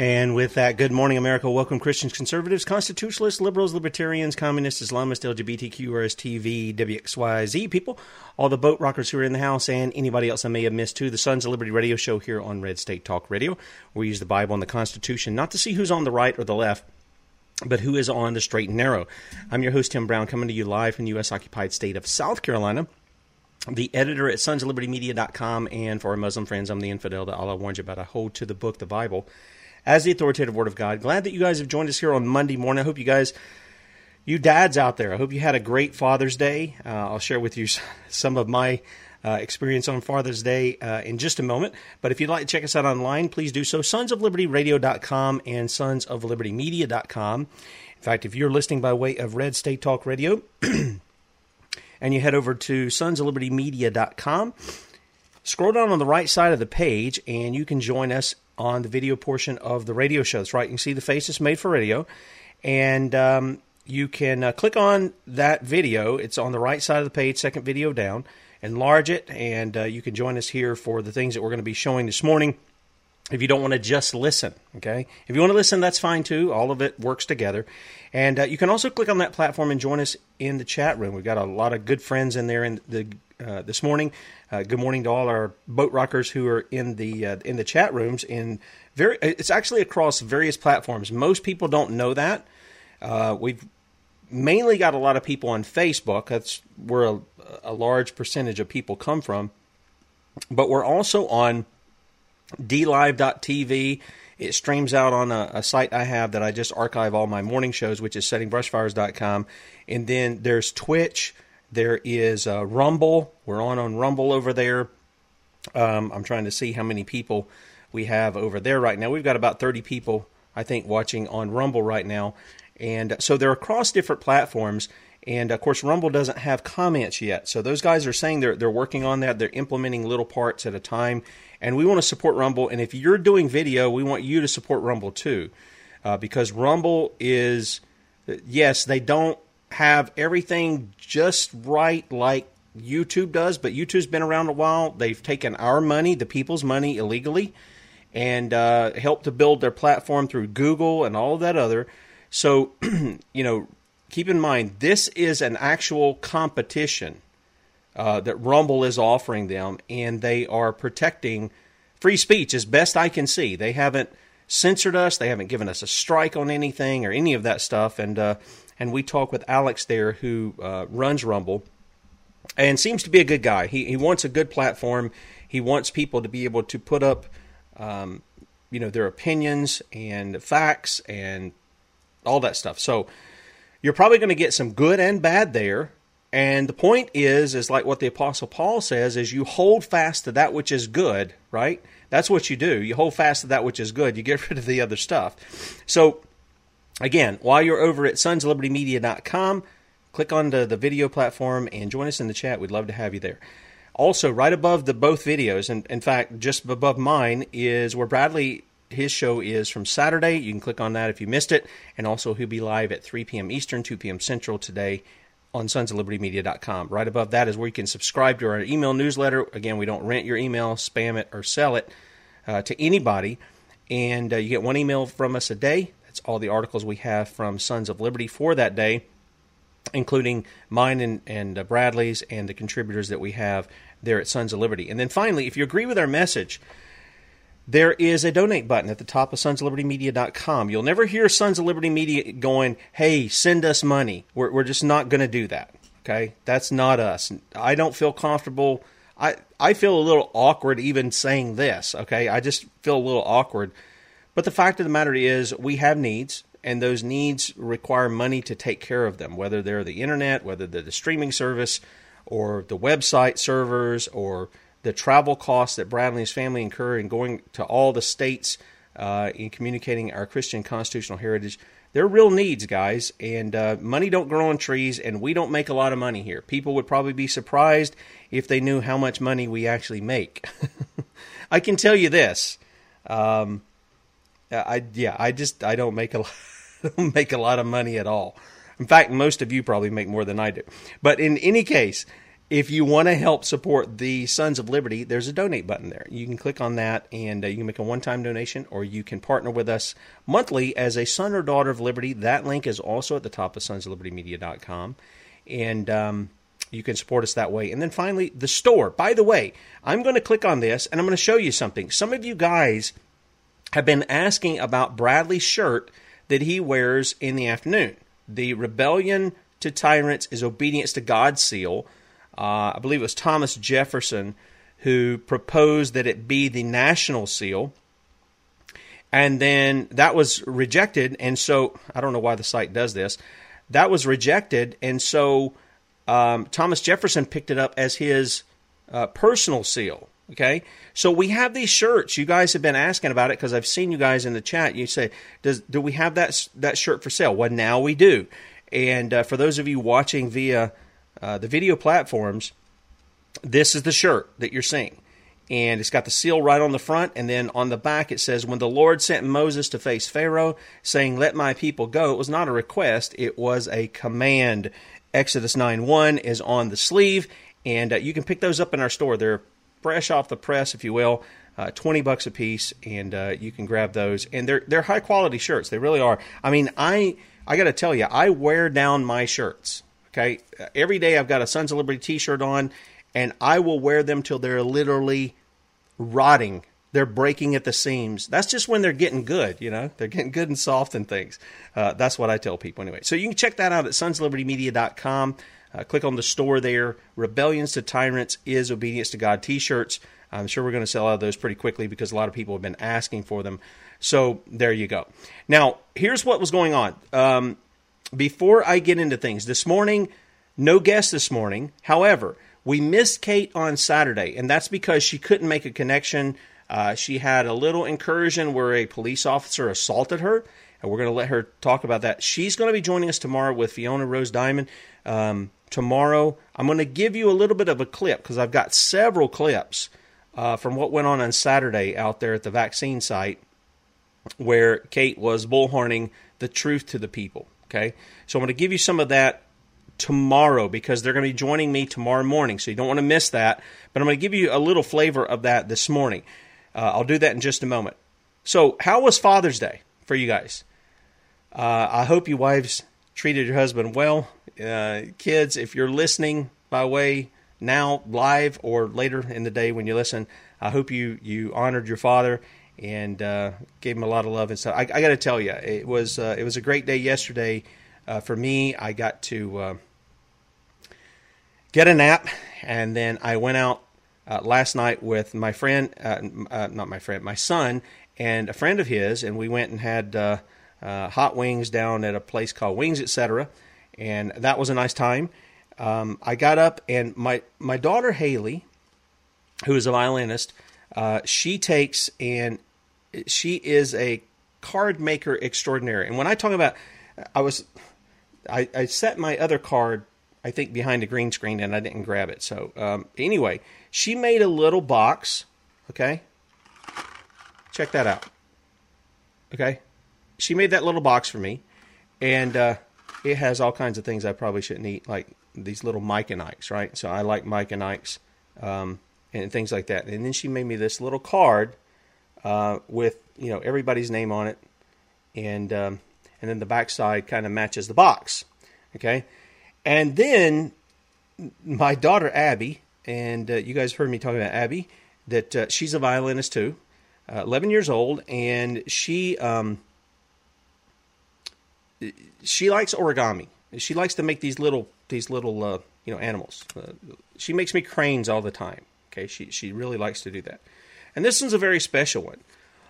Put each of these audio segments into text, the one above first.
And with that, good morning, America. Welcome, Christians, conservatives, constitutionalists, liberals, libertarians, communists, Islamists, LGBTQ, RSTV, WXYZ people, all the boat rockers who are in the house, and anybody else I may have missed too. The Sons of Liberty radio show here on Red State Talk Radio. We use the Bible and the Constitution not to see who's on the right or the left, but who is on the straight and narrow. I'm your host, Tim Brown, coming to you live from the U.S. occupied state of South Carolina the editor at sonsoflibertymedia.com, and for our Muslim friends, I'm the infidel that Allah warns you about. I hold to the book, the Bible, as the authoritative Word of God. Glad that you guys have joined us here on Monday morning. I hope you guys, you dads out there, I hope you had a great Father's Day. Uh, I'll share with you some of my uh, experience on Father's Day uh, in just a moment. But if you'd like to check us out online, please do so. Sonsoflibertyradio.com and sonsoflibertymedia.com. In fact, if you're listening by way of Red State Talk Radio, and you head over to sonsoflibertymedia.com. Scroll down on the right side of the page, and you can join us on the video portion of the radio show. That's right. You can see the face. faces made for radio, and um, you can uh, click on that video. It's on the right side of the page, second video down. Enlarge it, and uh, you can join us here for the things that we're going to be showing this morning. If you don't want to just listen, okay? If you want to listen, that's fine too. All of it works together. And uh, you can also click on that platform and join us in the chat room. We've got a lot of good friends in there in the uh, this morning. Uh, good morning to all our boat rockers who are in the uh, in the chat rooms. In very, it's actually across various platforms. Most people don't know that. Uh, we've mainly got a lot of people on Facebook. That's where a, a large percentage of people come from. But we're also on dlive.tv. It streams out on a, a, site I have that I just archive all my morning shows, which is settingbrushfires.com. And then there's Twitch. There is uh, Rumble. We're on on Rumble over there. Um, I'm trying to see how many people we have over there right now. We've got about 30 people, I think, watching on Rumble right now. And so they're across different platforms. And of course, Rumble doesn't have comments yet. So those guys are saying they're, they're working on that. They're implementing little parts at a time. And we want to support Rumble. And if you're doing video, we want you to support Rumble too. Uh, because Rumble is, yes, they don't have everything just right like YouTube does, but YouTube's been around a while. They've taken our money, the people's money, illegally, and uh, helped to build their platform through Google and all of that other. So, you know, keep in mind this is an actual competition uh, that Rumble is offering them, and they are protecting free speech as best I can see. They haven't censored us, they haven't given us a strike on anything or any of that stuff, and uh, and we talk with Alex there who uh, runs Rumble and seems to be a good guy. He he wants a good platform. He wants people to be able to put up, um, you know, their opinions and facts and all that stuff. So you're probably going to get some good and bad there. And the point is, is like what the Apostle Paul says, is you hold fast to that which is good, right? That's what you do. You hold fast to that which is good. You get rid of the other stuff. So, again, while you're over at sonslibertymedia.com, click on the, the video platform and join us in the chat. We'd love to have you there. Also, right above the both videos, and in fact, just above mine is where Bradley his show is from Saturday. You can click on that if you missed it. And also, he'll be live at 3 p.m. Eastern, 2 p.m. Central today on sonsoflibertymedia.com. Right above that is where you can subscribe to our email newsletter. Again, we don't rent your email, spam it, or sell it uh, to anybody. And uh, you get one email from us a day. That's all the articles we have from Sons of Liberty for that day, including mine and, and uh, Bradley's and the contributors that we have there at Sons of Liberty. And then finally, if you agree with our message, there is a donate button at the top of sonsoflibertymedia.com. You'll never hear Sons of Liberty Media going, hey, send us money. We're, we're just not going to do that. Okay? That's not us. I don't feel comfortable. I, I feel a little awkward even saying this. Okay? I just feel a little awkward. But the fact of the matter is, we have needs, and those needs require money to take care of them, whether they're the internet, whether they're the streaming service, or the website servers, or the travel costs that Bradley and his family incur in going to all the states uh, in communicating our Christian constitutional heritage. They're real needs, guys, and uh, money don't grow on trees, and we don't make a lot of money here. People would probably be surprised if they knew how much money we actually make. I can tell you this, um, I yeah, I just I don't make a don't make a lot of money at all. In fact, most of you probably make more than I do. But in any case, if you want to help support the Sons of Liberty, there's a donate button there. You can click on that and uh, you can make a one time donation or you can partner with us monthly as a son or daughter of liberty. That link is also at the top of sonsoflibertymedia.com. And um, you can support us that way. And then finally, the store. By the way, I'm going to click on this and I'm going to show you something. Some of you guys have been asking about Bradley's shirt that he wears in the afternoon. The Rebellion to Tyrants is Obedience to God seal uh, I believe it was Thomas Jefferson who proposed that it be the national seal. And then that was rejected. And so, I don't know why the site does this. That was rejected. And so, um, Thomas Jefferson picked it up as his uh, personal seal. Okay, so we have these shirts. You guys have been asking about it because I've seen you guys in the chat. You say, "Does do we have that that shirt for sale?" Well, now we do. And uh, for those of you watching via uh, the video platforms, this is the shirt that you're seeing. And it's got the seal right on the front, and then on the back it says, When the Lord sent Moses to face Pharaoh, saying, Let my people go, it was not a request, it was a command. Exodus 9 1 is on the sleeve, and uh, you can pick those up in our store. They're fresh off the press, if you will. Uh, 20 bucks a piece, and uh, you can grab those. And they're, they're high quality shirts. They really are. I mean, I, I got to tell you, I wear down my shirts. Okay, every day I've got a Sons of Liberty T-shirt on, and I will wear them till they're literally rotting. They're breaking at the seams. That's just when they're getting good, you know. They're getting good and soft and things. Uh, that's what I tell people anyway. So you can check that out at sonslibertymedia.com. Uh, click on the store there. Rebellions to Tyrants is Obedience to God T-shirts. I'm sure we're going to sell out of those pretty quickly because a lot of people have been asking for them. So there you go. Now, here's what was going on. Um, before I get into things, this morning, no guest this morning. However, we missed Kate on Saturday, and that's because she couldn't make a connection. Uh, she had a little incursion where a police officer assaulted her, and we're going to let her talk about that. She's going to be joining us tomorrow with Fiona Rose Diamond. Um, tomorrow, I'm going to give you a little bit of a clip because I've got several clips uh, from what went on on Saturday out there at the vaccine site where Kate was bullhorning the truth to the people. Okay, so I'm going to give you some of that tomorrow because they're going to be joining me tomorrow morning. So you don't want to miss that. But I'm going to give you a little flavor of that this morning. Uh, I'll do that in just a moment. So, how was Father's Day for you guys? Uh, I hope you wives treated your husband well. Uh, kids, if you're listening by way now live or later in the day when you listen, I hope you you honored your father and uh, gave him a lot of love and stuff. I, I got to tell you, it was uh, it was a great day yesterday uh, for me. I got to uh, get a nap, and then I went out uh, last night with my friend, uh, not my friend, my son, and a friend of his, and we went and had hot wings down at a place called Wings Etc. And that was a nice time. Um, I got up, and my my daughter Haley, who is a violinist, she takes and she is a card maker extraordinary. And when I talk about, I was, I, I set my other card, I think, behind a green screen and I didn't grab it. So um, anyway, she made a little box. Okay, check that out. Okay, she made that little box for me, and uh, it has all kinds of things I probably shouldn't eat, like these little Mike and Ike's, right? So I like Mike and Ike's um, and things like that. And then she made me this little card uh, with you know everybody's name on it, and um, and then the backside kind of matches the box. Okay, and then my daughter Abby, and uh, you guys heard me talking about Abby, that uh, she's a violinist too, uh, 11 years old, and she um, she likes origami. She likes to make these little these little uh, you know animals. Uh, she makes me cranes all the time. Okay, she she really likes to do that. And this one's a very special one.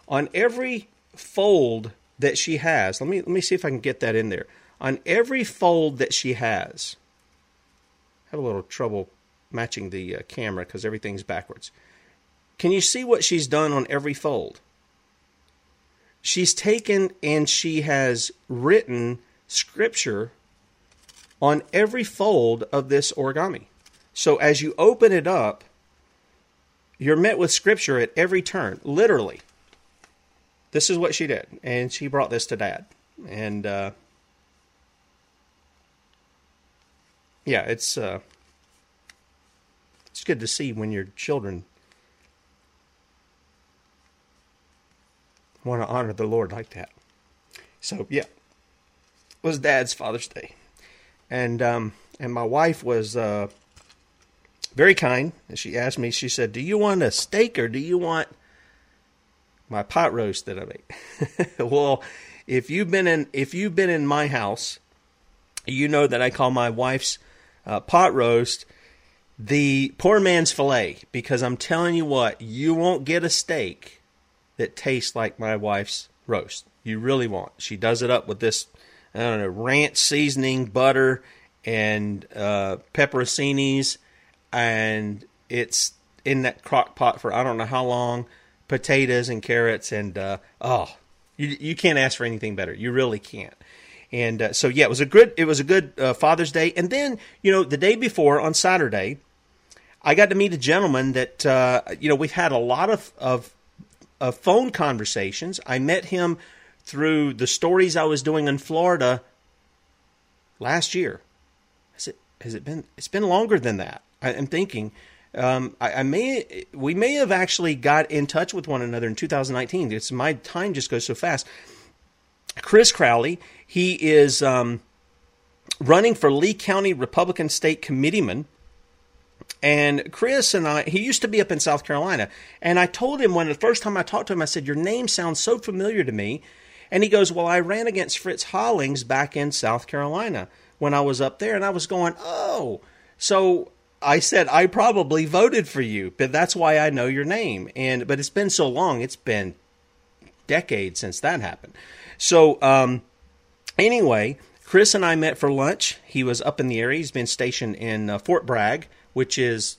On every fold that she has, let me let me see if I can get that in there. On every fold that she has, I have a little trouble matching the uh, camera because everything's backwards. Can you see what she's done on every fold? She's taken and she has written scripture on every fold of this origami. So as you open it up, you're met with scripture at every turn, literally. This is what she did, and she brought this to dad. And uh, yeah, it's uh, it's good to see when your children want to honor the Lord like that. So yeah, it was Dad's Father's Day, and um, and my wife was uh, very kind. And she asked me, she said, Do you want a steak or do you want my pot roast that I make? well, if you've been in if you've been in my house, you know that I call my wife's uh, pot roast the poor man's fillet because I'm telling you what, you won't get a steak that tastes like my wife's roast. You really won't. She does it up with this I don't know ranch seasoning, butter, and uh, pepperoncinis and it's in that crock pot for I don't know how long, potatoes and carrots, and uh, oh, you you can't ask for anything better. You really can't. And uh, so yeah, it was a good it was a good uh, Father's Day. And then you know the day before on Saturday, I got to meet a gentleman that uh, you know we've had a lot of, of of phone conversations. I met him through the stories I was doing in Florida last year. Has it has it been? It's been longer than that. I am thinking um, I, I, may we may have actually got in touch with one another in 2019. It's my time just goes so fast. Chris Crowley, he is um, running for Lee County Republican State Committeeman. And Chris and I, he used to be up in South Carolina. And I told him when the first time I talked to him, I said, Your name sounds so familiar to me. And he goes, Well, I ran against Fritz Hollings back in South Carolina when I was up there. And I was going, Oh. So I said I probably voted for you, but that's why I know your name. And but it's been so long; it's been decades since that happened. So um, anyway, Chris and I met for lunch. He was up in the area. He's been stationed in uh, Fort Bragg, which is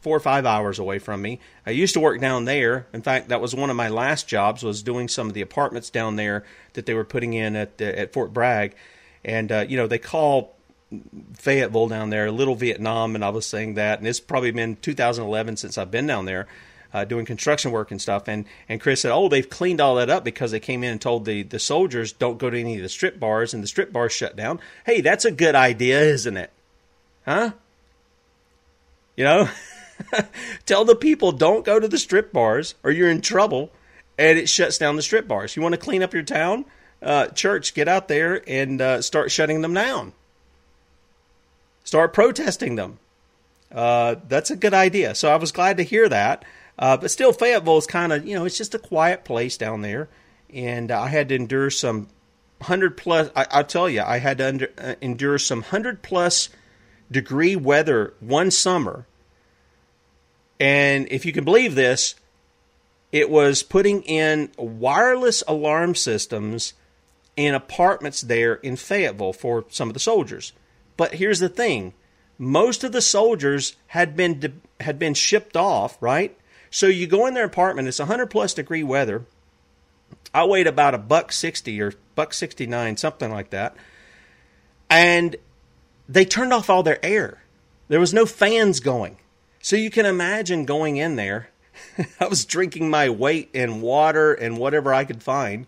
four or five hours away from me. I used to work down there. In fact, that was one of my last jobs was doing some of the apartments down there that they were putting in at at Fort Bragg. And uh, you know they call Fayetteville down there, Little Vietnam, and I was saying that, and it's probably been 2011 since I've been down there. Uh, doing construction work and stuff. And and Chris said, "Oh, they've cleaned all that up because they came in and told the the soldiers don't go to any of the strip bars, and the strip bars shut down." Hey, that's a good idea, isn't it? Huh? You know? Tell the people don't go to the strip bars or you're in trouble and it shuts down the strip bars. You want to clean up your town? Uh, church, get out there and uh, start shutting them down. Start protesting them. Uh, that's a good idea. So I was glad to hear that. Uh, but still, Fayetteville is kind of, you know, it's just a quiet place down there. And I had to endure some 100 plus, I, will tell you, I had to under, uh, endure some 100 plus degree weather one summer. And if you can believe this, it was putting in wireless alarm systems in apartments there in Fayetteville for some of the soldiers. But here's the thing most of the soldiers had been had been shipped off, right? So you go in their apartment, it's 100 plus degree weather. I weighed about a buck 60 or buck 69, something like that. And they turned off all their air. There was no fans going. So you can imagine going in there. I was drinking my weight in water and whatever I could find.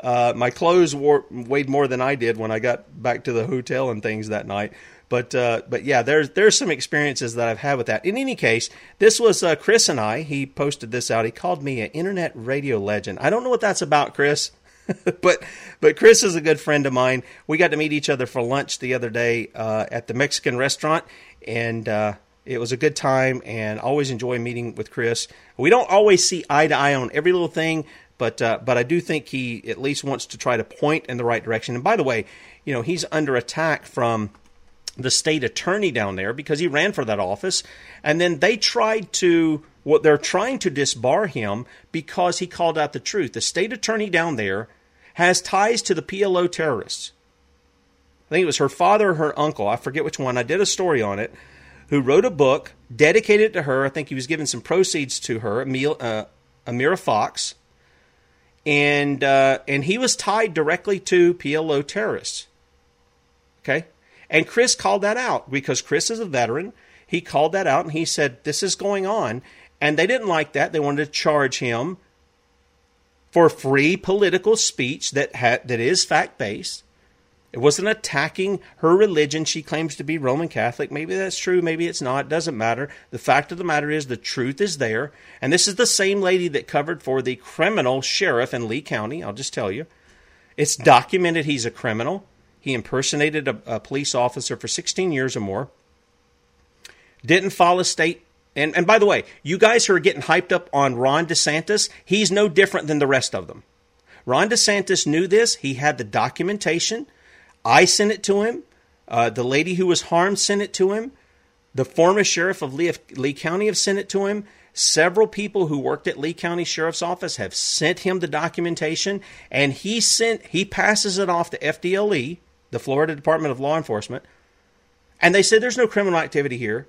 Uh, my clothes wore, weighed more than I did when I got back to the hotel and things that night. But uh, but yeah, there's there's some experiences that I've had with that. In any case, this was uh, Chris and I. He posted this out. He called me an internet radio legend. I don't know what that's about, Chris. but but Chris is a good friend of mine. We got to meet each other for lunch the other day uh, at the Mexican restaurant, and uh, it was a good time. And always enjoy meeting with Chris. We don't always see eye to eye on every little thing, but uh, but I do think he at least wants to try to point in the right direction. And by the way, you know he's under attack from the state attorney down there because he ran for that office. And then they tried to, what they're trying to disbar him because he called out the truth. The state attorney down there has ties to the PLO terrorists. I think it was her father or her uncle, I forget which one. I did a story on it, who wrote a book dedicated to her. I think he was giving some proceeds to her, uh, Amira Fox. And, uh, and he was tied directly to PLO terrorists. Okay? And Chris called that out because Chris is a veteran. He called that out and he said, This is going on. And they didn't like that. They wanted to charge him for free political speech that ha- that is fact based. It wasn't attacking her religion. She claims to be Roman Catholic. Maybe that's true. Maybe it's not. It doesn't matter. The fact of the matter is the truth is there. And this is the same lady that covered for the criminal sheriff in Lee County. I'll just tell you. It's documented he's a criminal. He impersonated a, a police officer for 16 years or more. Didn't follow state. And, and by the way, you guys who are getting hyped up on Ron DeSantis, he's no different than the rest of them. Ron DeSantis knew this. He had the documentation. I sent it to him. Uh, the lady who was harmed sent it to him. The former sheriff of Lee, Lee County have sent it to him. Several people who worked at Lee County Sheriff's Office have sent him the documentation, and he sent he passes it off to FDLE, the Florida Department of Law Enforcement, and they said there's no criminal activity here.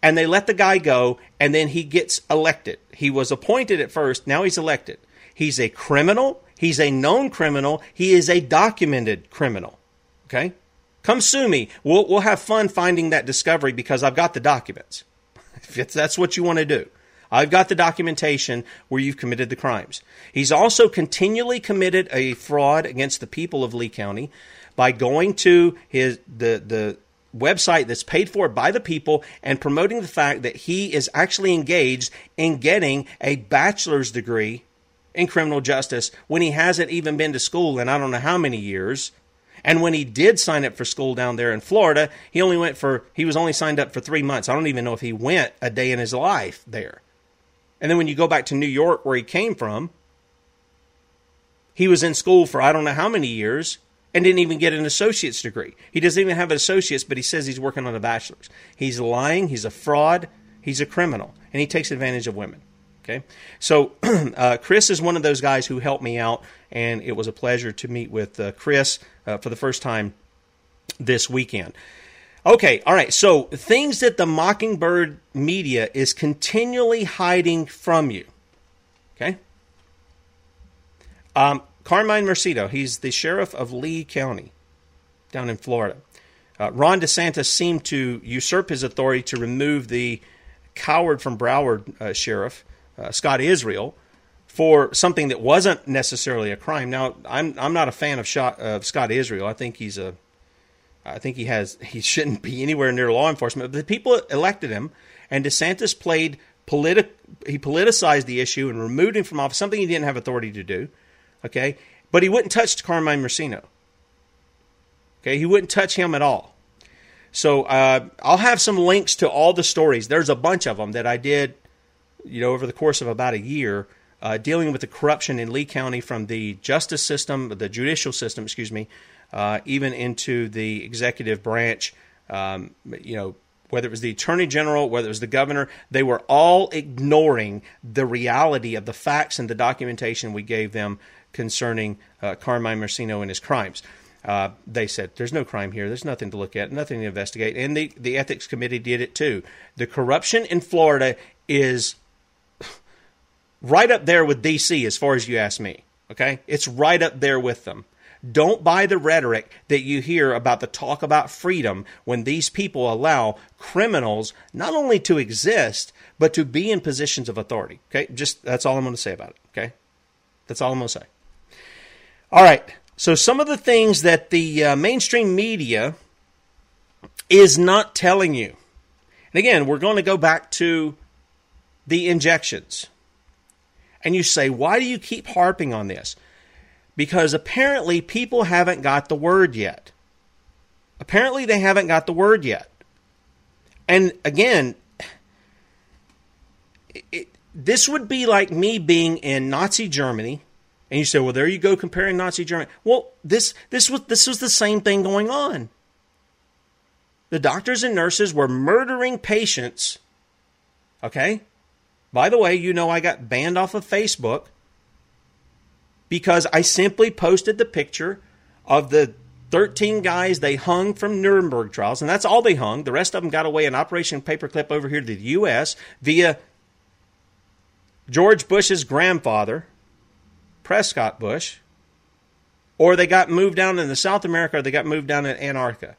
And they let the guy go, and then he gets elected. He was appointed at first, now he's elected. He's a criminal, he's a known criminal, he is a documented criminal. Okay? Come sue me. We'll, we'll have fun finding that discovery because I've got the documents. if that's what you want to do. I've got the documentation where you've committed the crimes. He's also continually committed a fraud against the people of Lee County by going to his the the website that's paid for by the people and promoting the fact that he is actually engaged in getting a bachelor's degree in criminal justice when he hasn't even been to school in I don't know how many years. And when he did sign up for school down there in Florida, he only went for he was only signed up for 3 months. I don't even know if he went a day in his life there. And then when you go back to New York where he came from, he was in school for I don't know how many years and didn't even get an associate's degree. He doesn't even have an associate's, but he says he's working on a bachelor's. He's lying, he's a fraud, he's a criminal, and he takes advantage of women. Okay, so uh, Chris is one of those guys who helped me out, and it was a pleasure to meet with uh, Chris uh, for the first time this weekend. Okay, all right. So things that the Mockingbird media is continually hiding from you. Okay. Um, Carmine Marceno, he's the sheriff of Lee County down in Florida. Uh, Ron DeSantis seemed to usurp his authority to remove the coward from Broward uh, sheriff, uh, Scott Israel, for something that wasn't necessarily a crime. Now, I'm I'm not a fan of, shot, of Scott Israel. I think he's a I think he has he shouldn't be anywhere near law enforcement. But the people elected him, and DeSantis played politi- he politicized the issue and removed him from office, something he didn't have authority to do. Okay, but he wouldn't touch Carmine Marceno. Okay, he wouldn't touch him at all. So uh, I'll have some links to all the stories. There's a bunch of them that I did, you know, over the course of about a year, uh, dealing with the corruption in Lee County from the justice system, the judicial system, excuse me, uh, even into the executive branch. Um, you know, whether it was the attorney general, whether it was the governor, they were all ignoring the reality of the facts and the documentation we gave them concerning uh, Carmine Marceno and his crimes. Uh, they said there's no crime here. There's nothing to look at, nothing to investigate, and the the ethics committee did it too. The corruption in Florida is right up there with D.C. as far as you ask me. Okay, it's right up there with them. Don't buy the rhetoric that you hear about the talk about freedom when these people allow criminals not only to exist but to be in positions of authority. Okay, just that's all I'm going to say about it. Okay, that's all I'm going to say. All right. So, some of the things that the uh, mainstream media is not telling you. And again, we're going to go back to the injections. And you say, why do you keep harping on this? Because apparently people haven't got the word yet. Apparently they haven't got the word yet. And again, it, this would be like me being in Nazi Germany and you say, well, there you go comparing Nazi Germany. Well, this this was this was the same thing going on. The doctors and nurses were murdering patients. Okay? By the way, you know I got banned off of Facebook because I simply posted the picture of the 13 guys they hung from Nuremberg trials, and that's all they hung. The rest of them got away in Operation Paperclip over here to the U.S. via George Bush's grandfather, Prescott Bush, or they got moved down into South America, or they got moved down in Antarctica.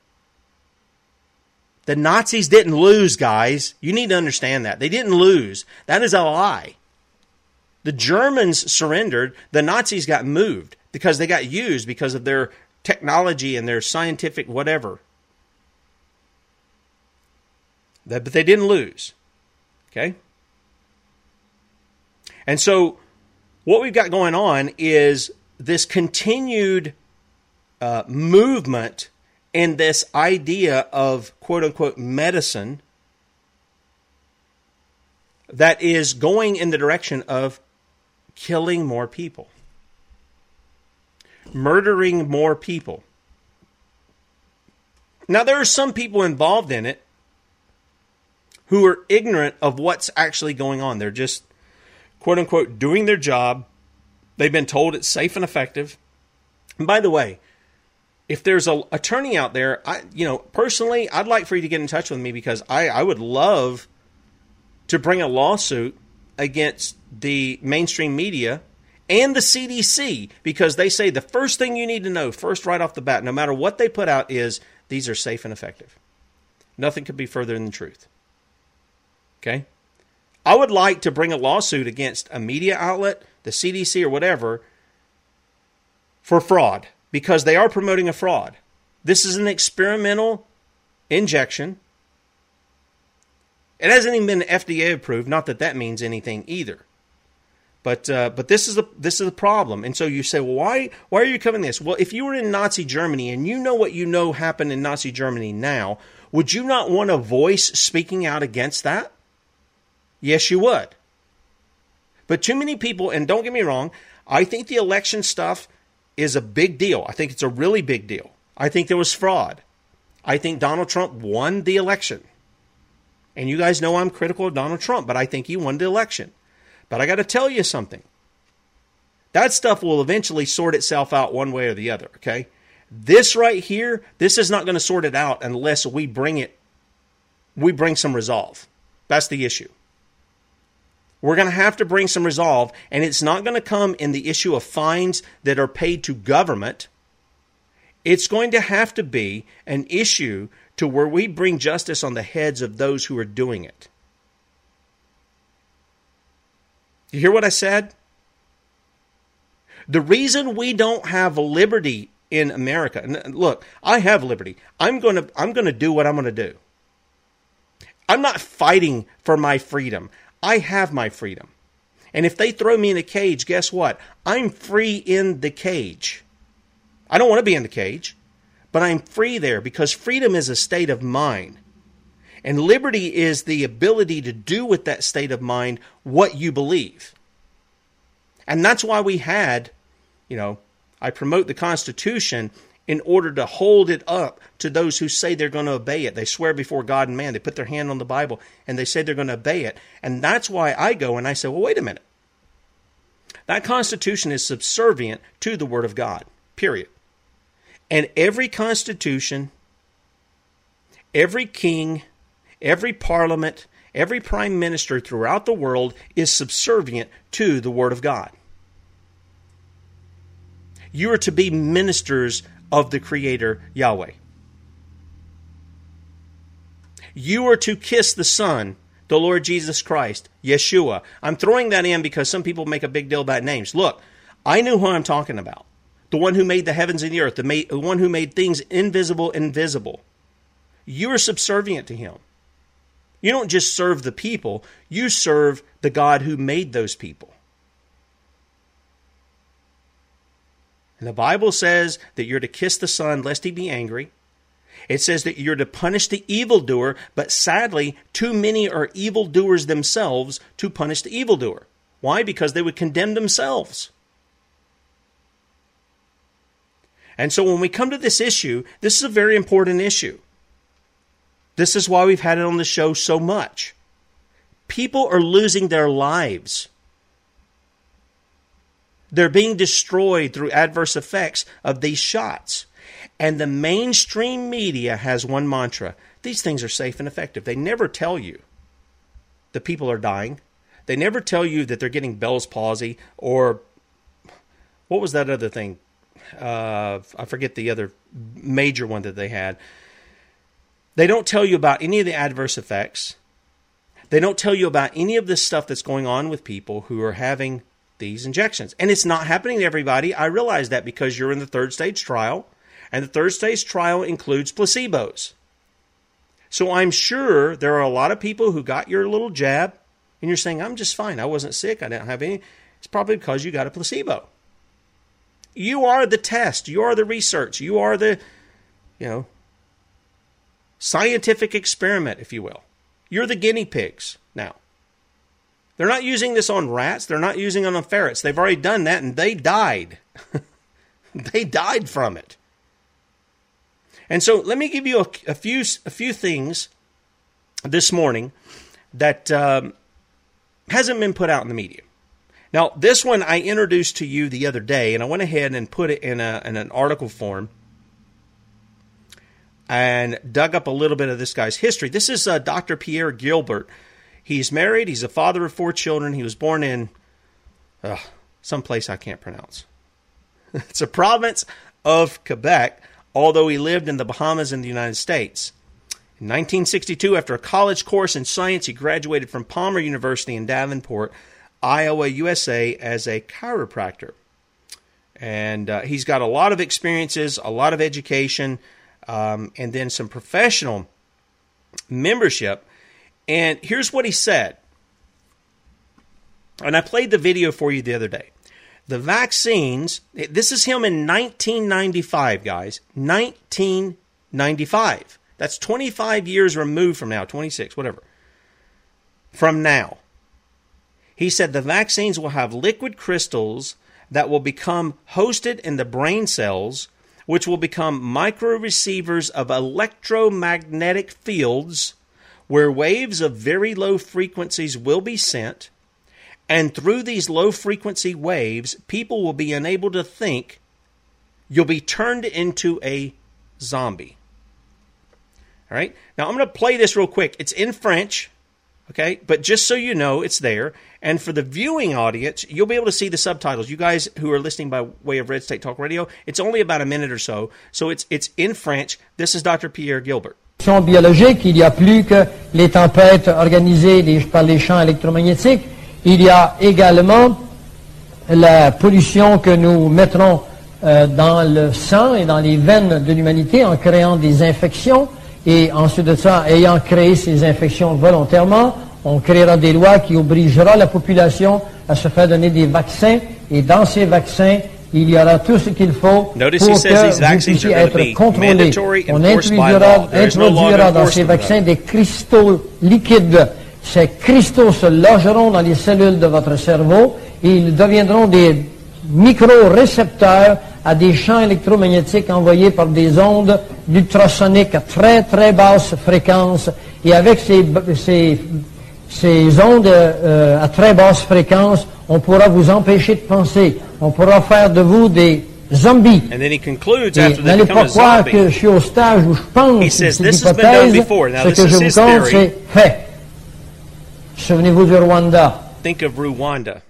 The Nazis didn't lose, guys. You need to understand that. They didn't lose. That is a lie. The Germans surrendered. The Nazis got moved because they got used because of their technology and their scientific whatever. But they didn't lose. Okay? And so what we've got going on is this continued uh, movement and this idea of quote unquote medicine that is going in the direction of killing more people, murdering more people. Now, there are some people involved in it who are ignorant of what's actually going on. They're just quote unquote, doing their job. They've been told it's safe and effective. And by the way, if there's an attorney out there, I, you know, personally, I'd like for you to get in touch with me because I, I would love to bring a lawsuit against the mainstream media and the CDC because they say the first thing you need to know, first right off the bat, no matter what they put out, is these are safe and effective. Nothing could be further than the truth. Okay? I would like to bring a lawsuit against a media outlet, the CDC, or whatever for fraud because they are promoting a fraud. This is an experimental injection. It hasn't even been FDA approved. Not that that means anything either. But uh, but this is the this is the problem. And so you say, well, why why are you covering this? Well, if you were in Nazi Germany and you know what you know happened in Nazi Germany now, would you not want a voice speaking out against that? Yes, you would. But too many people, and don't get me wrong, I think the election stuff is a big deal. I think it's a really big deal. I think there was fraud. I think Donald Trump won the election. And you guys know I'm critical of Donald Trump, but I think he won the election. But I got to tell you something. That stuff will eventually sort itself out one way or the other, okay? This right here, this is not going to sort it out unless we bring it we bring some resolve. That's the issue. We're going to have to bring some resolve, and it's not going to come in the issue of fines that are paid to government. It's going to have to be an issue to where we bring justice on the heads of those who are doing it. You hear what I said? The reason we don't have liberty in America. Look, I have liberty. I'm going to I'm going to do what I'm going to do. I'm not fighting for my freedom. I have my freedom. And if they throw me in a cage, guess what? I'm free in the cage. I don't want to be in the cage, but I'm free there because freedom is a state of mind. And liberty is the ability to do with that state of mind what you believe. And that's why we had, you know, I promote the Constitution in order to hold it up to those who say they're going to obey it. They swear before God and man. They put their hand on the Bible and they say they're going to obey it. And that's why I go and I say, well, wait a minute. That Constitution is subservient to the Word of God, period. And every Constitution, every king, every parliament, every prime minister throughout the world is subservient to the Word of God. You are to be ministers of the Creator Yahweh. You are to kiss the Son, the Lord Jesus Christ, Yeshua. I'm throwing that in because some people make a big deal about names. Look, I knew who I'm talking about. The one who made the heavens and the earth, the, the one who made things invisible and visible. You are subservient to him. You don't just serve the people, you serve the God who made those people. And the Bible says that you're to kiss the Son lest he be angry. It says that you're to punish the evildoer, but sadly, too many are evildoers themselves to punish the evildoer. Why? Because they would condemn themselves. And so when we come to this issue, this is a very important issue. This is why we've had it on the show so much. People are losing their lives. They're being destroyed through adverse effects of these shots. And the mainstream media has one mantra these things are safe and effective. They never tell you the people are dying. They never tell you that they're getting Bell's palsy or what was that other thing? Uh, I forget the other major one that they had. They don't tell you about any of the adverse effects. They don't tell you about any of this stuff that's going on with people who are having these injections. And it's not happening to everybody. I realize that because you're in the third stage trial, and the third stage trial includes placebos. So I'm sure there are a lot of people who got your little jab, and you're saying, I'm just fine. I wasn't sick. I didn't have any. It's probably because you got a placebo. You are the test. You are the research. You are the, you know, scientific experiment, if you will. You're the guinea pigs now. They're not using this on rats. They're not using it on ferrets. They've already done that and they died. they died from it. And so let me give you a, a few a few things this morning that um, hasn't been put out in the media. Now, this one I introduced to you the other day, and I went ahead and put it in, a, in an article form and dug up a little bit of this guy's history. This is uh, Dr. Pierre Gilbert. He's married. He's a father of four children. He was born in uh, some place I can't pronounce. it's a province of Quebec, although he lived in the Bahamas in the United States. In 1962, after a college course in science, he graduated from Palmer University in Davenport, Iowa, USA, as a chiropractor. And uh, he's got a lot of experiences, a lot of education um, and then some professional membership. And here's what he said. And I played the video for you the other day. The vaccines, this is him in 1995, guys. 1995. That's 25 years removed from now, 26, whatever. From now. He said the vaccines will have liquid crystals that will become hosted in the brain cells which will become micro receivers of electromagnetic fields where waves of very low frequencies will be sent. And through these low frequency waves, people will be unable to think. You'll be turned into a zombie. All right. Now I'm going to play this real quick. It's in French. Okay. But just so you know, it's there. And for the viewing audience, you'll be able to see the subtitles. You guys who are listening by way of Red State Talk Radio, it's only about a minute or so. So it's, it's in French. This is Dr. Pierre Gilbert. Biologique, il y a plus que les tempêtes organisées par les champs électromagnétiques. Il y a également la pollution que nous mettrons euh, dans le sang et dans les veines de l'humanité en créant des infections. Et ensuite de ça, ayant créé ces infections volontairement, on créera des lois qui obligera la population à se faire donner des vaccins. Et dans ces vaccins, il y aura tout ce qu'il faut Notice pour que vous puissiez être mandatory, On introduira, dans ces vaccins des cristaux liquides. Ces cristaux se logeront dans les cellules de votre cerveau et ils deviendront des micro-récepteurs à des champs électromagnétiques envoyés par des ondes d'ultrasonique à très très basse fréquence. Et avec ces, ces, ces ondes euh, à très basse fréquence, on pourra vous empêcher de penser. On pourra faire de vous des zombies. And then he concludes Et after they n'allez pas croire que je suis au stage où je pense He says, "This has been done before." Now, Ce this que is je his vous compte, theory. c'est fait. Souvenez-vous du Rwanda. think of Rwanda.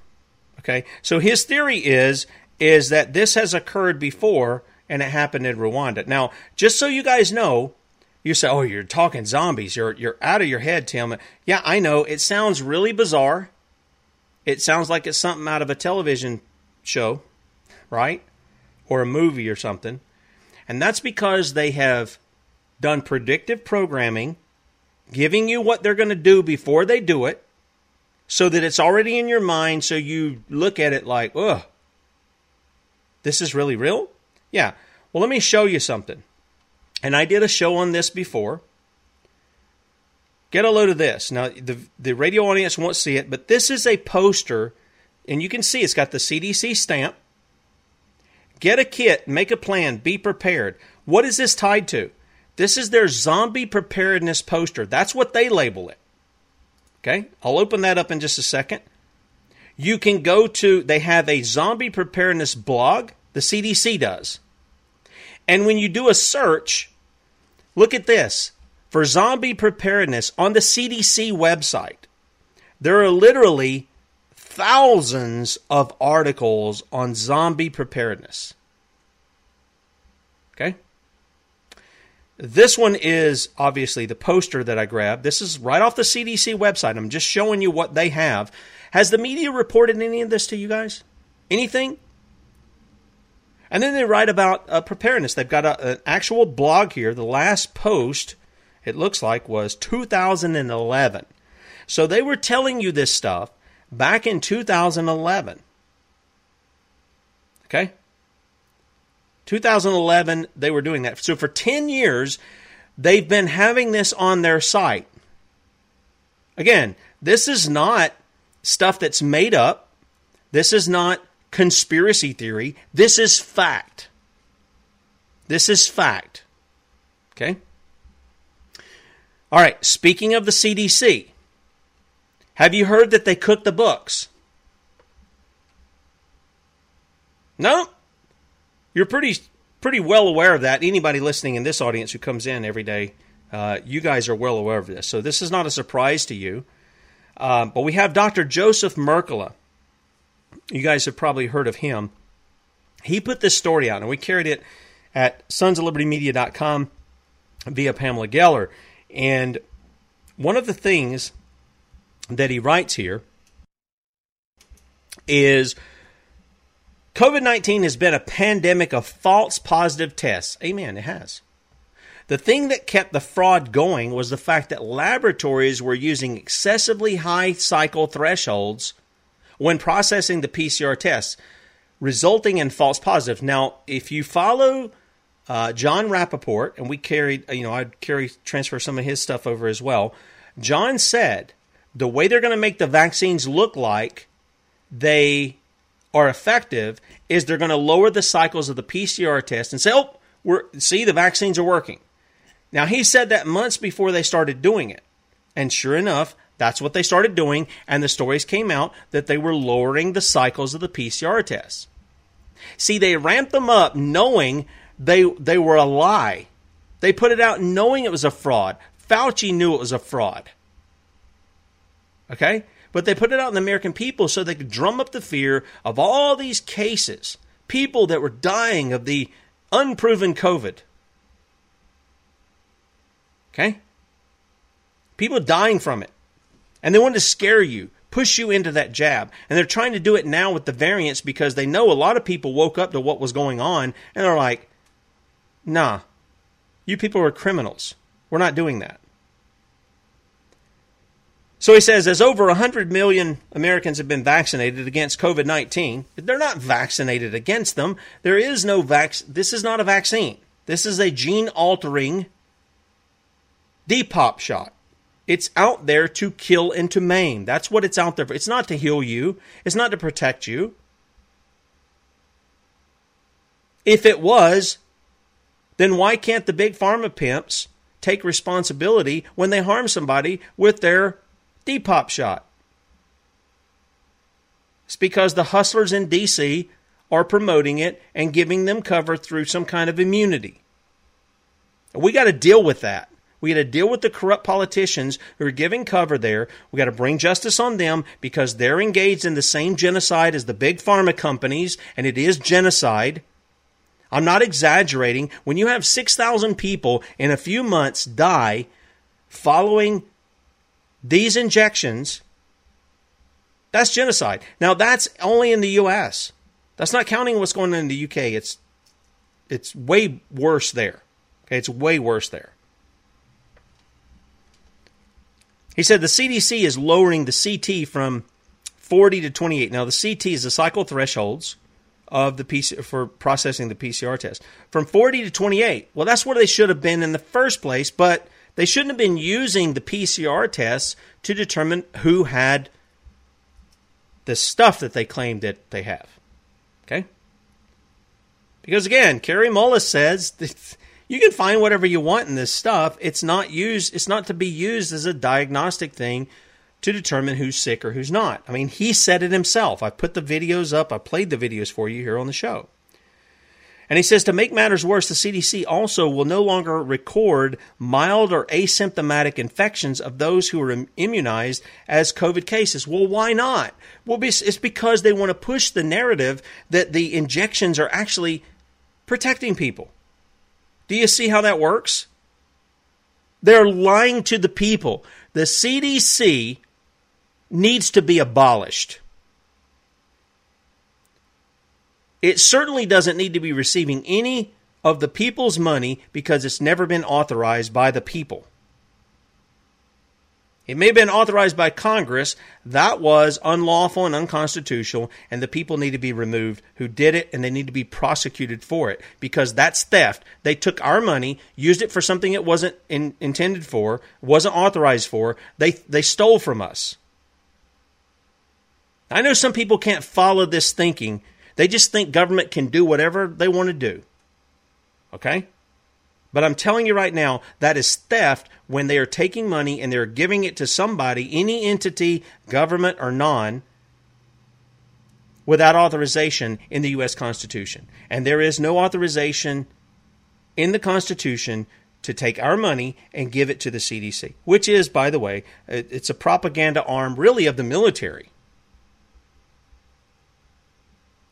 Okay, so his theory is is that this has occurred before and it happened in Rwanda. Now, just so you guys know, you say, "Oh, you're talking zombies. You're you're out of your head, Tim." Yeah, I know. It sounds really bizarre. It sounds like it's something out of a television show, right? Or a movie or something. And that's because they have done predictive programming, giving you what they're going to do before they do it so that it's already in your mind so you look at it like, ugh, this is really real? Yeah. Well, let me show you something. And I did a show on this before. Get a load of this. Now, the, the radio audience won't see it, but this is a poster, and you can see it's got the CDC stamp. Get a kit, make a plan, be prepared. What is this tied to? This is their zombie preparedness poster. That's what they label it. Okay, I'll open that up in just a second. You can go to, they have a zombie preparedness blog, the CDC does. And when you do a search, look at this for zombie preparedness on the CDC website. There are literally thousands of articles on zombie preparedness. Okay? This one is obviously the poster that I grabbed. This is right off the CDC website. I'm just showing you what they have. Has the media reported any of this to you guys? Anything? And then they write about uh, preparedness. They've got a, an actual blog here. The last post, it looks like, was 2011. So they were telling you this stuff back in 2011. Okay? 2011, they were doing that. So for 10 years, they've been having this on their site. Again, this is not stuff that's made up. This is not conspiracy theory. This is fact. This is fact. Okay? All right, speaking of the CDC, have you heard that they cook the books? No? You're pretty pretty well aware of that. Anybody listening in this audience who comes in every day, uh, you guys are well aware of this. So this is not a surprise to you. Um, but we have Dr. Joseph Mercola. You guys have probably heard of him. He put this story out, and we carried it at sonsoflibertymedia.com via Pamela Geller. And one of the things that he writes here is COVID 19 has been a pandemic of false positive tests. Amen, it has. The thing that kept the fraud going was the fact that laboratories were using excessively high cycle thresholds when processing the PCR tests, resulting in false positives. Now, if you follow uh, Jon Rappoport, and we carried, you know, I'd carry transfer some of his stuff over as well. Jon said the way they're going to make the vaccines look like they are effective is they're going to lower the cycles of the PCR test and say, "Oh, we're see the vaccines are working." Now he said that months before they started doing it, and sure enough, that's what they started doing, and the stories came out that they were lowering the cycles of the PCR tests. See, they ramped them up knowing they they were a lie. They put it out knowing it was a fraud. Fauci knew it was a fraud. Okay? But they put it out in the American people so they could drum up the fear of all these cases, people that were dying of the unproven COVID. Okay? People dying from it. And they want to scare you. push you into that jab. And they're trying to do it now with the variants because they know a lot of people woke up to what was going on and they're like, nah, you people are criminals. We're not doing that. So he says, as over 100 million Americans have been vaccinated against COVID 19, they're not vaccinated against them. There is no vac. This is not a vaccine. This is a gene altering depop shot. It's out there to kill and to maim. That's what it's out there for. It's not to heal you, it's not to protect you. If it was, then why can't the big pharma pimps take responsibility when they harm somebody with their Depop shot. It's because the hustlers in DC are promoting it and giving them cover through some kind of immunity. We got to deal with that. We got to deal with the corrupt politicians who are giving cover there. We got to bring justice on them because they're engaged in the same genocide as the big pharma companies, and it is genocide. I'm not exaggerating. When you have 6,000 people in a few months die following these injections, that's genocide. Now that's only in the US. That's not counting what's going on in the UK. It's it's way worse there. Okay, it's way worse there. He said the CDC is lowering the CT from 40 to 28. Now the CT is the cycle thresholds of the PC for processing the PCR test from 40 to 28. Well, that's where they should have been in the first place, but they shouldn't have been using the PCR tests to determine who had the stuff that they claim that they have. Okay? Because again, Kary Mullis says you can find whatever you want in this stuff. It's not used it's not to be used as a diagnostic thing to determine who's sick or who's not. I mean, he said it himself. I put the videos up. I played the videos for you here on the show. And he says to make matters worse, the CDC also will no longer record mild or asymptomatic infections of those who are immunized as COVID cases. Well, why not? Well, it's because they want to push the narrative that the injections are actually protecting people. Do you see how that works? They're lying to the people. The CDC needs to be abolished. It certainly doesn't need to be receiving any of the people's money because it's never been authorized by the people. It may have been authorized by Congress. That was unlawful and unconstitutional, and the people need to be removed who did it, and they need to be prosecuted for it because that's theft. They took our money, used it for something it wasn't in, intended for, wasn't authorized for. They they stole from us. I know some people can't follow this thinking they just think government can do whatever they want to do. Okay? But I'm telling you right now, that is theft when they are taking money and they're giving it to somebody, any entity, government or non, without authorization in the U.S. Constitution. And there is no authorization in the Constitution to take our money and give it to the CDC, which is, by the way, it's a propaganda arm really of the military.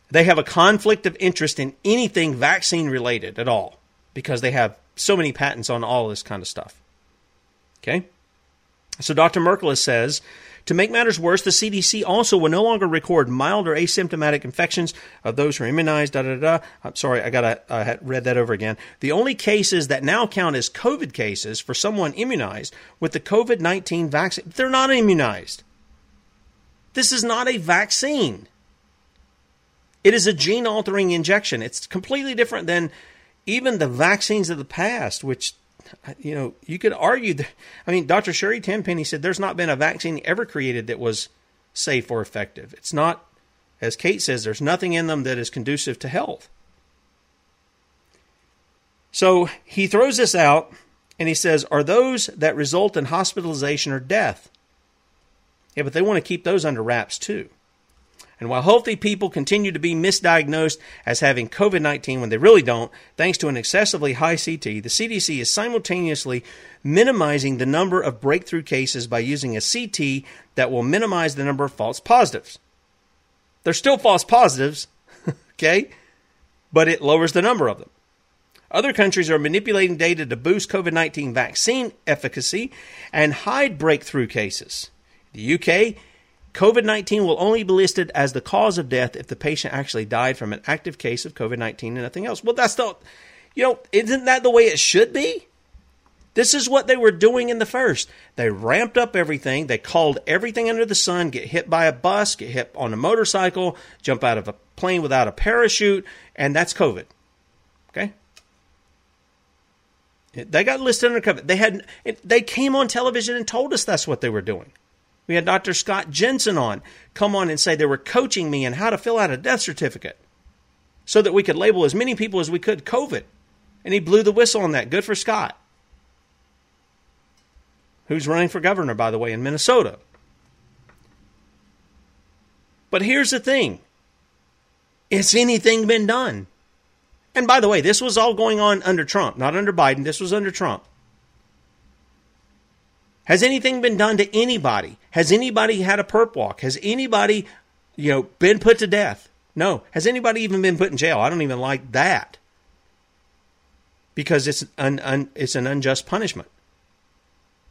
They have a conflict of interest in anything vaccine related at all because they have so many patents on all this kind of stuff. Okay? So Dr. Merkel says to make matters worse, the CDC also will no longer record mild or asymptomatic infections of those who are immunized. Da da da. I'm sorry, I got I read that over again. The only cases that now count as COVID cases for someone immunized with the COVID 19 vaccine, they're not immunized. This is not a vaccine. It is a gene altering injection. It's completely different than even the vaccines of the past, which you know, you could argue that, I mean, Dr. Sherri Tenpenny said there's not been a vaccine ever created that was safe or effective. It's not, as Kate says, there's nothing in them that is conducive to health. So he throws this out and he says, Are those that result in hospitalization or death? Yeah, but they want to keep those under wraps too. And while healthy people continue to be misdiagnosed as having COVID 19 when they really don't, thanks to an excessively high CT, the CDC is simultaneously minimizing the number of breakthrough cases by using a CT that will minimize the number of false positives. They're still false positives, okay? But it lowers the number of them. Other countries are manipulating data to boost COVID 19 vaccine efficacy and hide breakthrough cases. The UK COVID 19 will only be listed as the cause of death if the patient actually died from an active case of COVID 19 and nothing else. Well, that's the, you know, isn't that the way it should be? This is what they were doing in the first. They ramped up everything. They called everything under the sun, get hit by a bus, get hit on a motorcycle, jump out of a plane without a parachute, and that's COVID. Okay? They got listed under COVID. They had they came on television and told us that's what they were doing. We had Dr. Scott Jensen on come on and say they were coaching me in how to fill out a death certificate so that we could label as many people as we could COVID. And he blew the whistle on that. Good for Scott. Who's running for governor, by the way, in Minnesota. But here's the thing Has anything been done? And by the way, this was all going on under Trump, not under Biden. This was under Trump. Has anything been done to anybody? Has anybody had a perp walk? Has anybody, you know, been put to death? No. Has anybody even been put in jail? I don't even like that because it's an un, it's an unjust punishment.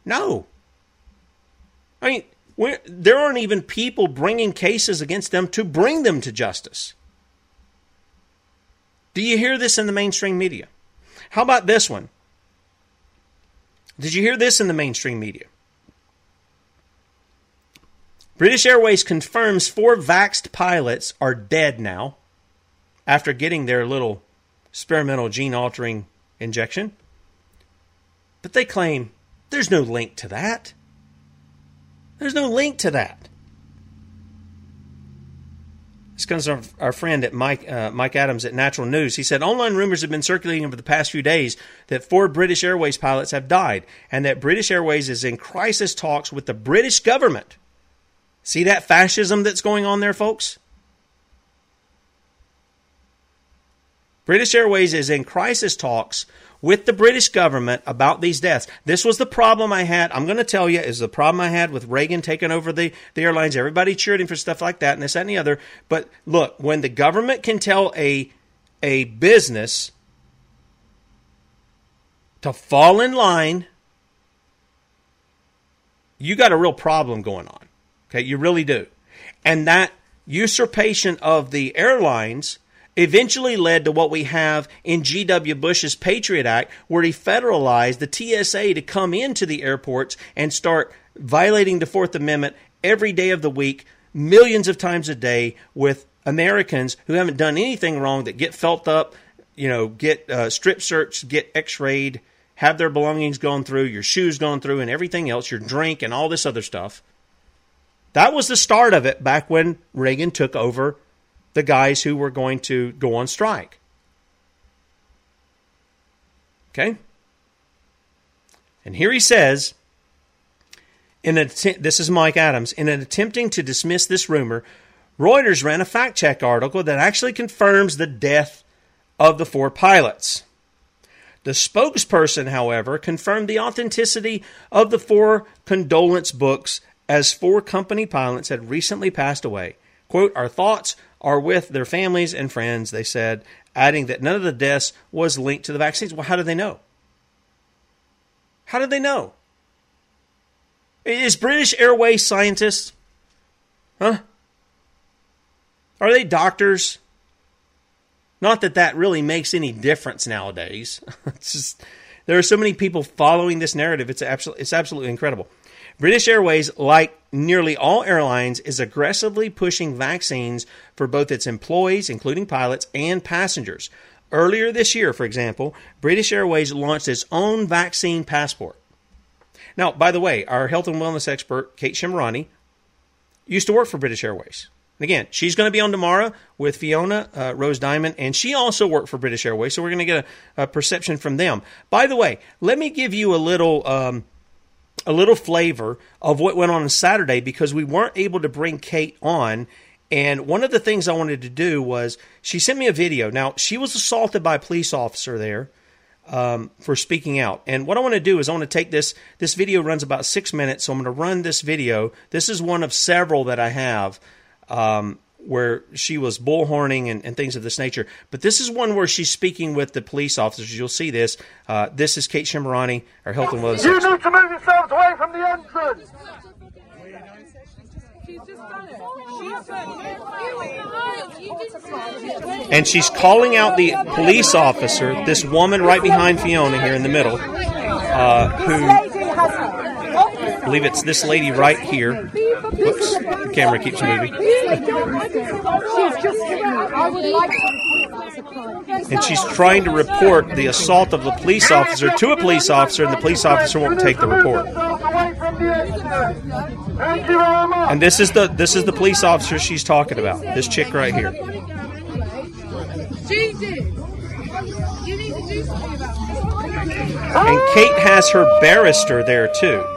No. I mean, there aren't even people bringing cases against them to bring them to justice. Do you hear this in the mainstream media? How about this one? Did you hear this in the mainstream media? British Airways confirms four vaxed pilots are dead now after getting their little experimental gene altering injection. But they claim there's no link to that. There's no link to that. This comes from our friend at Mike uh, Mike Adams at Natural News. He said online rumors have been circulating over the past few days that four British Airways pilots have died, and that British Airways is in crisis talks with the British government. See that fascism that's going on there, folks? British Airways is in crisis talks with the British government about these deaths. This was the problem I had. I'm going to tell you is the problem I had with Reagan taking over the, the airlines. Everybody cheered him for stuff like that and this, that, and the other. But look, when the government can tell a a business to fall in line, you got a real problem going on. Okay, you really do. And that usurpation of the airlines eventually led to what we have in G.W. Bush's Patriot Act, where he federalized the TSA to come into the airports and start violating the Fourth Amendment every day of the week, millions of times a day, with Americans who haven't done anything wrong that get felt up, you know, get uh, strip searched, get x rayed, have their belongings gone through, your shoes gone through, and everything else, your drink, and all this other stuff. That was the start of it back when Reagan took over the guys who were going to go on strike. Okay? And here he says, in att- this is Mike Adams, in an attempting to dismiss this rumor, Reuters ran a fact check article that actually confirms the death of the four pilots. The spokesperson, however, confirmed the authenticity of the four condolence books as four company pilots had recently passed away. Quote, Our thoughts are with their families and friends, they said, adding that none of the deaths was linked to the vaccines. Well, how did they know? How did they know? Is British Airways scientists? Huh? Are they doctors? Not that that really makes any difference nowadays. just there are so many people following this narrative. It's absolutely it's absolutely incredible. British Airways, like nearly all airlines, is aggressively pushing vaccines for both its employees, including pilots, and passengers. Earlier this year, for example, British Airways launched its own vaccine passport. Now, by the way, our health and wellness expert, Kate Shemirani, used to work for British Airways. And again, she's going to be on tomorrow with Fiona uh, Rose Diamond, and she also worked for British Airways, so we're going to get a, a, perception from them. By the way, let me give you a little um, a little flavor of what went on on Saturday because we weren't able to bring Kate on. And one of the things I wanted to do was she sent me a video. Now, she was assaulted by a police officer there um, for speaking out. And what I want to do is I want to take this. This video runs about six minutes, so I'm going to run this video. This is one of several that I have. Um, where she was bullhorning and, and, things of this nature. But this is one where she's speaking with the police officers. You'll see this. Uh, this is Kate Shemirani, our health and wellness. You need to move yourselves away from the entrance. She's done. And she's calling out the police officer, this woman right behind Fiona here in the middle, uh, who believe it's this lady right here. The camera keeps moving. And she's trying to report the assault of the police officer to a police officer, and the police officer won't take the report. And this is the this is the police officer she's talking about. This chick right here. And Kate has her barrister there too.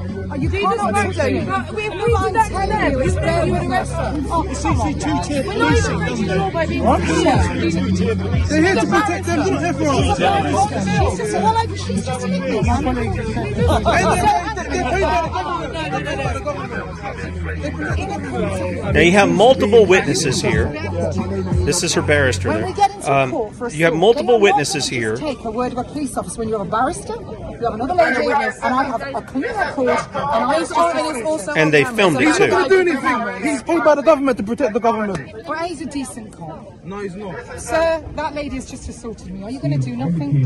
Are you won't do do. it. We've moved that telling there. you, it's there moved with the a rest. restaurant. Oh, It's usually two-tier We're not even policing, breaking doesn't the it? law by being What? They're here to protect them, not everyone. She's just a well, she's just an idiot. Now you have multiple witnesses here. This is her barrister When there. we get into Um, court for you have multiple are witnesses going here. just Take a word of a police officer when you have a barrister, you have another lady, witness, and I have a clean record, and I just also And they filmed it He's not too. going to do anything. He's paid by the government to protect the government. Well, he's a decent cop. No, he's not. Sir, that lady has just assaulted me. Are you going to do nothing?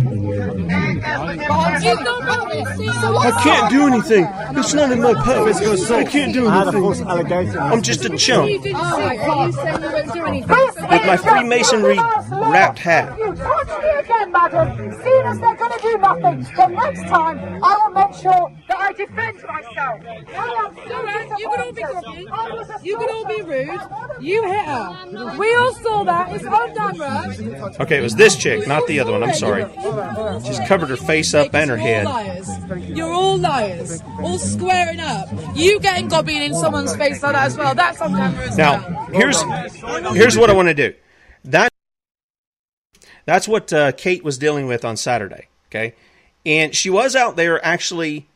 So I can't do anything. It's not in my power. I can't do anything. I'm just a chump with my Freemasonry wrapped hat. You touch me again, madam. Seeing as they're going to do nothing, the next time I will make sure that I defend myself. You can all be grumpy. You can all be rude. You hit her. We all saw that. It's on camera. Okay, it was this chick, not the other one. I'm sorry. She's covered her face up and her head. You're all liars. All squaring up. You getting gobbing in someone's face like that as well. That's on camera as well. Now, here's here's what I want to do. That that's what uh, Kate was dealing with on Saturday. Okay, and she was out there actually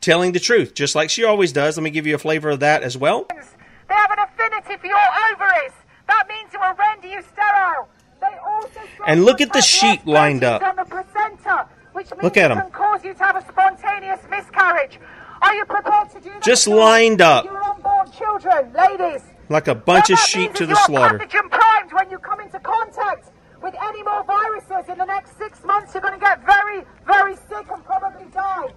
telling the truth, just like she always does. Let me give you a flavor of that as well. They have an affinity for your ovaries. That means it will render you sterile. They also And look at the sheep lined up. on the placenta, which means Look at it 'em. can cause you to have a spontaneous miscarriage. Are you prepared to do that? Just lined up. Your unborn children, ladies. Like a bunch of sheep to the slaughter. primed when you come into contact with any more viruses in the next six months. You're going to get very, very sick and probably die.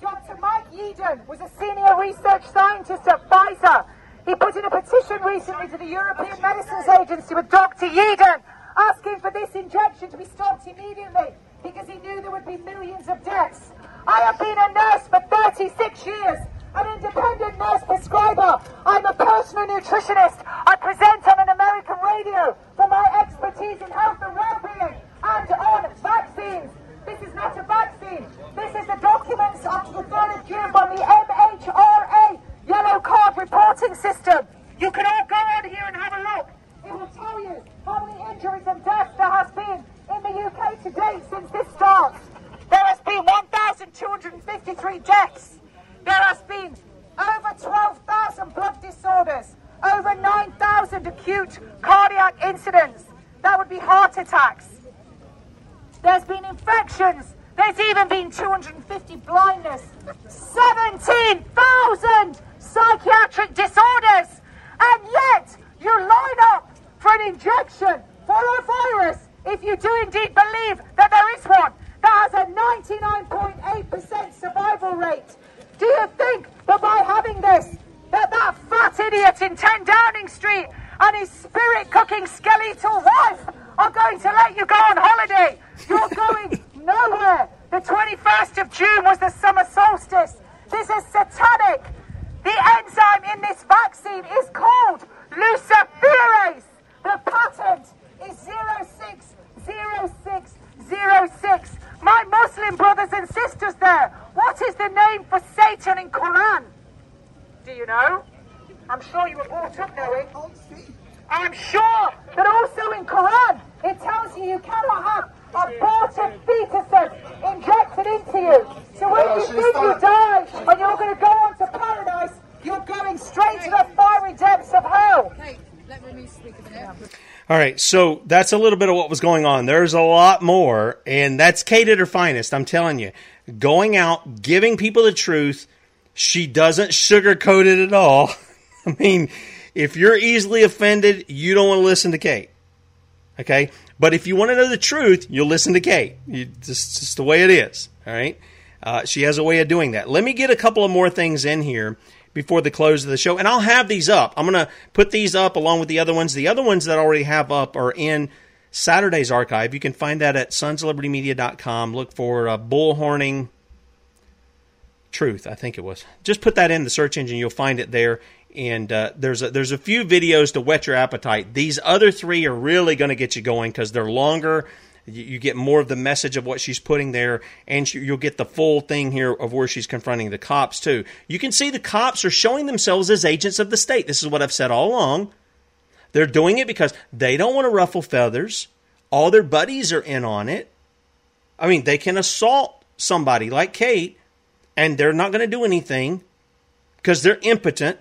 Dr. Mike Yeadon was a senior research scientist at Pfizer. He put in a petition recently to the European Medicines Agency with Dr. Yeadon asking for this injection to be stopped immediately because he knew there would be millions of deaths. I have been a nurse for 36 years, an independent nurse prescriber. I'm a personal nutritionist. I present on an American radio for my expertise in health and well-being and on vaccines. This is not a vaccine. This is the documents to the 3rd of June from the MHRA yellow card reporting system. You can all go on here and have a look. It will tell you how many injuries and deaths there has been in the UK to date since this starts. There has been 1,253 deaths. There has been over 12,000 blood disorders, over 9,000 acute cardiac incidents. That would be heart attacks. There's been infections. There's even been 250 blindness. 17,000 psychiatric disorders. And yet, you line up for an injection for a virus if you do indeed believe that there is one that has a 99.8% survival rate. Do you think that by having this, that that fat idiot in 10 Downing Street and his spirit cooking skeletal wife are going to let you go on holiday? You're going nowhere. The 21st of June was the summer solstice. This is satanic. The enzyme in this vaccine is called luciferase. The patent is 060606. My Muslim brothers and sisters there, what is the name for Satan in Quran? Do you know? I'm sure you were brought up knowing. I'm sure that also in Quran it tells you you cannot have aborted fetuses injected into you. So when you think you die and you're going to go on to paradise, you're going straight to the fiery depths of hell. All right, so that's a little bit of what was going on. There's a lot more, and that's Kate at her finest. I'm telling you, going out, giving people the truth. She doesn't sugarcoat it at all. I mean, if you're easily offended, you don't want to listen to Kate. Okay, but if you want to know the truth, you'll listen to Kate. It's just, just the way it is. All right, uh, she has a way of doing that. Let me get a couple of more things in here before the close of the show. And I'll have these up. I'm going to put these up along with the other ones. The other ones that I already have up are in Saturday's archive. You can find that at sonslibertymedia.com. Look for uh, bullhorning truth, I think it was. Just put that in the search engine. You'll find it there. And uh, there's a, there's a few videos to whet your appetite. These other three are really going to get you going because they're longer you get more of the message of what she's putting there, and you'll get the full thing here of where she's confronting the cops, too. You can see the cops are showing themselves as agents of the state. This is what I've said all along. They're doing it because they don't want to ruffle feathers. All their buddies are in on it. I mean, they can assault somebody like Kate, and they're not going to do anything because they're impotent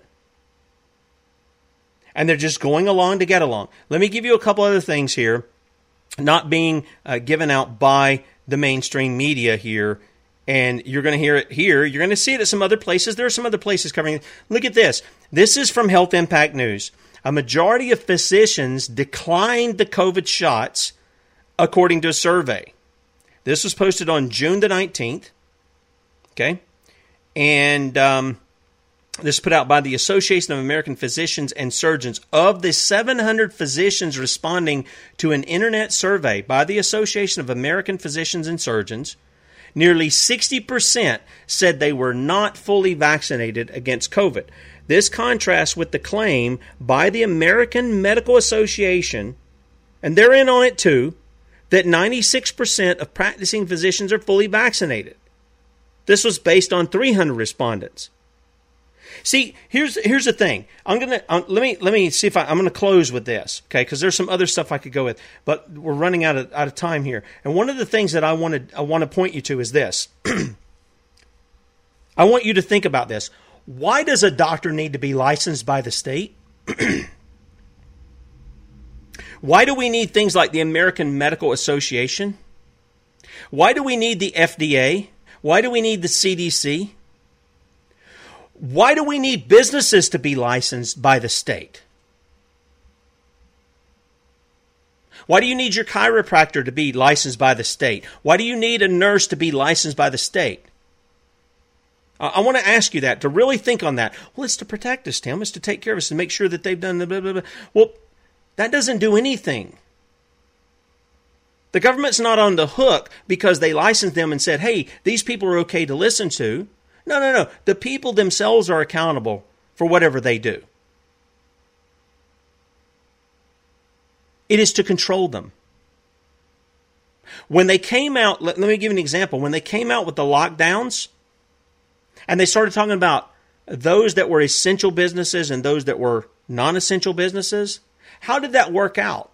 and they're just going along to get along. Let me give you a couple other things here not being uh, given out by the mainstream media here. And you're going to hear it here. You're going to see it at some other places. There are some other places covering it. Look at this. This is from Health Impact News. A majority of physicians declined the COVID shots, according to a survey. This was posted on June the 19th. Okay. And um, this is put out by the Association of American Physicians and Surgeons. Of the 700 physicians responding to an internet survey by the Association of American Physicians and Surgeons, nearly 60% said they were not fully vaccinated against COVID. This contrasts with the claim by the American Medical Association, and they're in on it too, that 96% of practicing physicians are fully vaccinated. This was based on 300 respondents. See, here's here's the thing. I'm gonna um, let me let me see if I, am gonna close with this, okay? Because there's some other stuff I could go with, but we're running out of out of time here. And one of the things that I wanted I want to point you to is this. I want you to think about this. Why does a doctor need to be licensed by the state? Why do we need things like the American Medical Association? Why do we need the FDA? Why do we need the CDC? Why do we need businesses to be licensed by the state? Why do you need your chiropractor to be licensed by the state? Why do you need a nurse to be licensed by the state? I want to ask you that, to really think on that. Well, it's to protect us, Tim. It's to take care of us and make sure that they've done the blah, blah, blah. Well, that doesn't do anything. The government's not on the hook because they licensed them and said, hey, these people are okay to listen to. No, no, no. The people themselves are accountable for whatever they do. It is to control them. When they came out, let, let, me give you an example. When they came out with the lockdowns and they started talking about those that were essential businesses and those that were non essential businesses, how did that work out?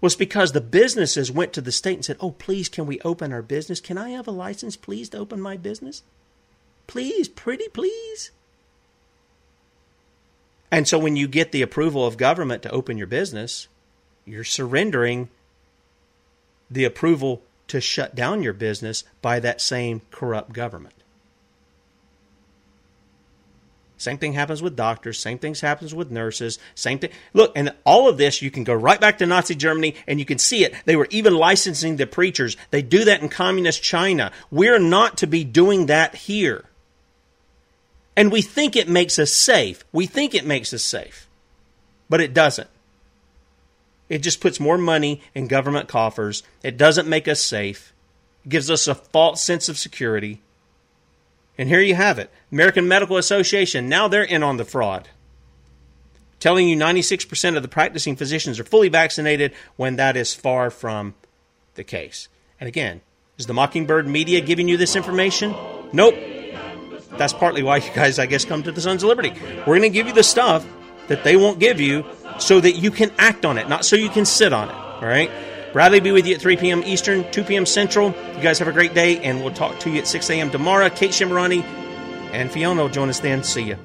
Was because the businesses went to the state and said, Oh, please, can we open our business? Can I have a license, please, to open my business? Please, pretty please. And so when you get the approval of government to open your business, you're surrendering the approval to shut down your business by that same corrupt government. Same thing happens with doctors. Same things happens with nurses. Same thing. Look, and all of this, you can go right back to Nazi Germany and you can see it. They were even licensing the preachers. They do that in communist China. We're not to be doing that here. And we think it makes us safe. We think it makes us safe, but it doesn't. It just puts more money in government coffers. It doesn't make us safe. It gives us a false sense of security. And here you have it American Medical Association, now they're in on the fraud. Telling you 96% of the practicing physicians are fully vaccinated when that is far from the case. And again, is the Mockingbird media giving you this information? Nope that's partly why you guys, I guess, come to the Sons of Liberty. We're going to give you the stuff that they won't give you so that you can act on it, not so you can sit on it. All right? Bradley be with you at 3 p.m. Eastern, 2 p.m. Central. You guys have a great day, and we'll talk to you at 6 a.m. tomorrow. Kate Shemirani and Fiona will join us then. See you.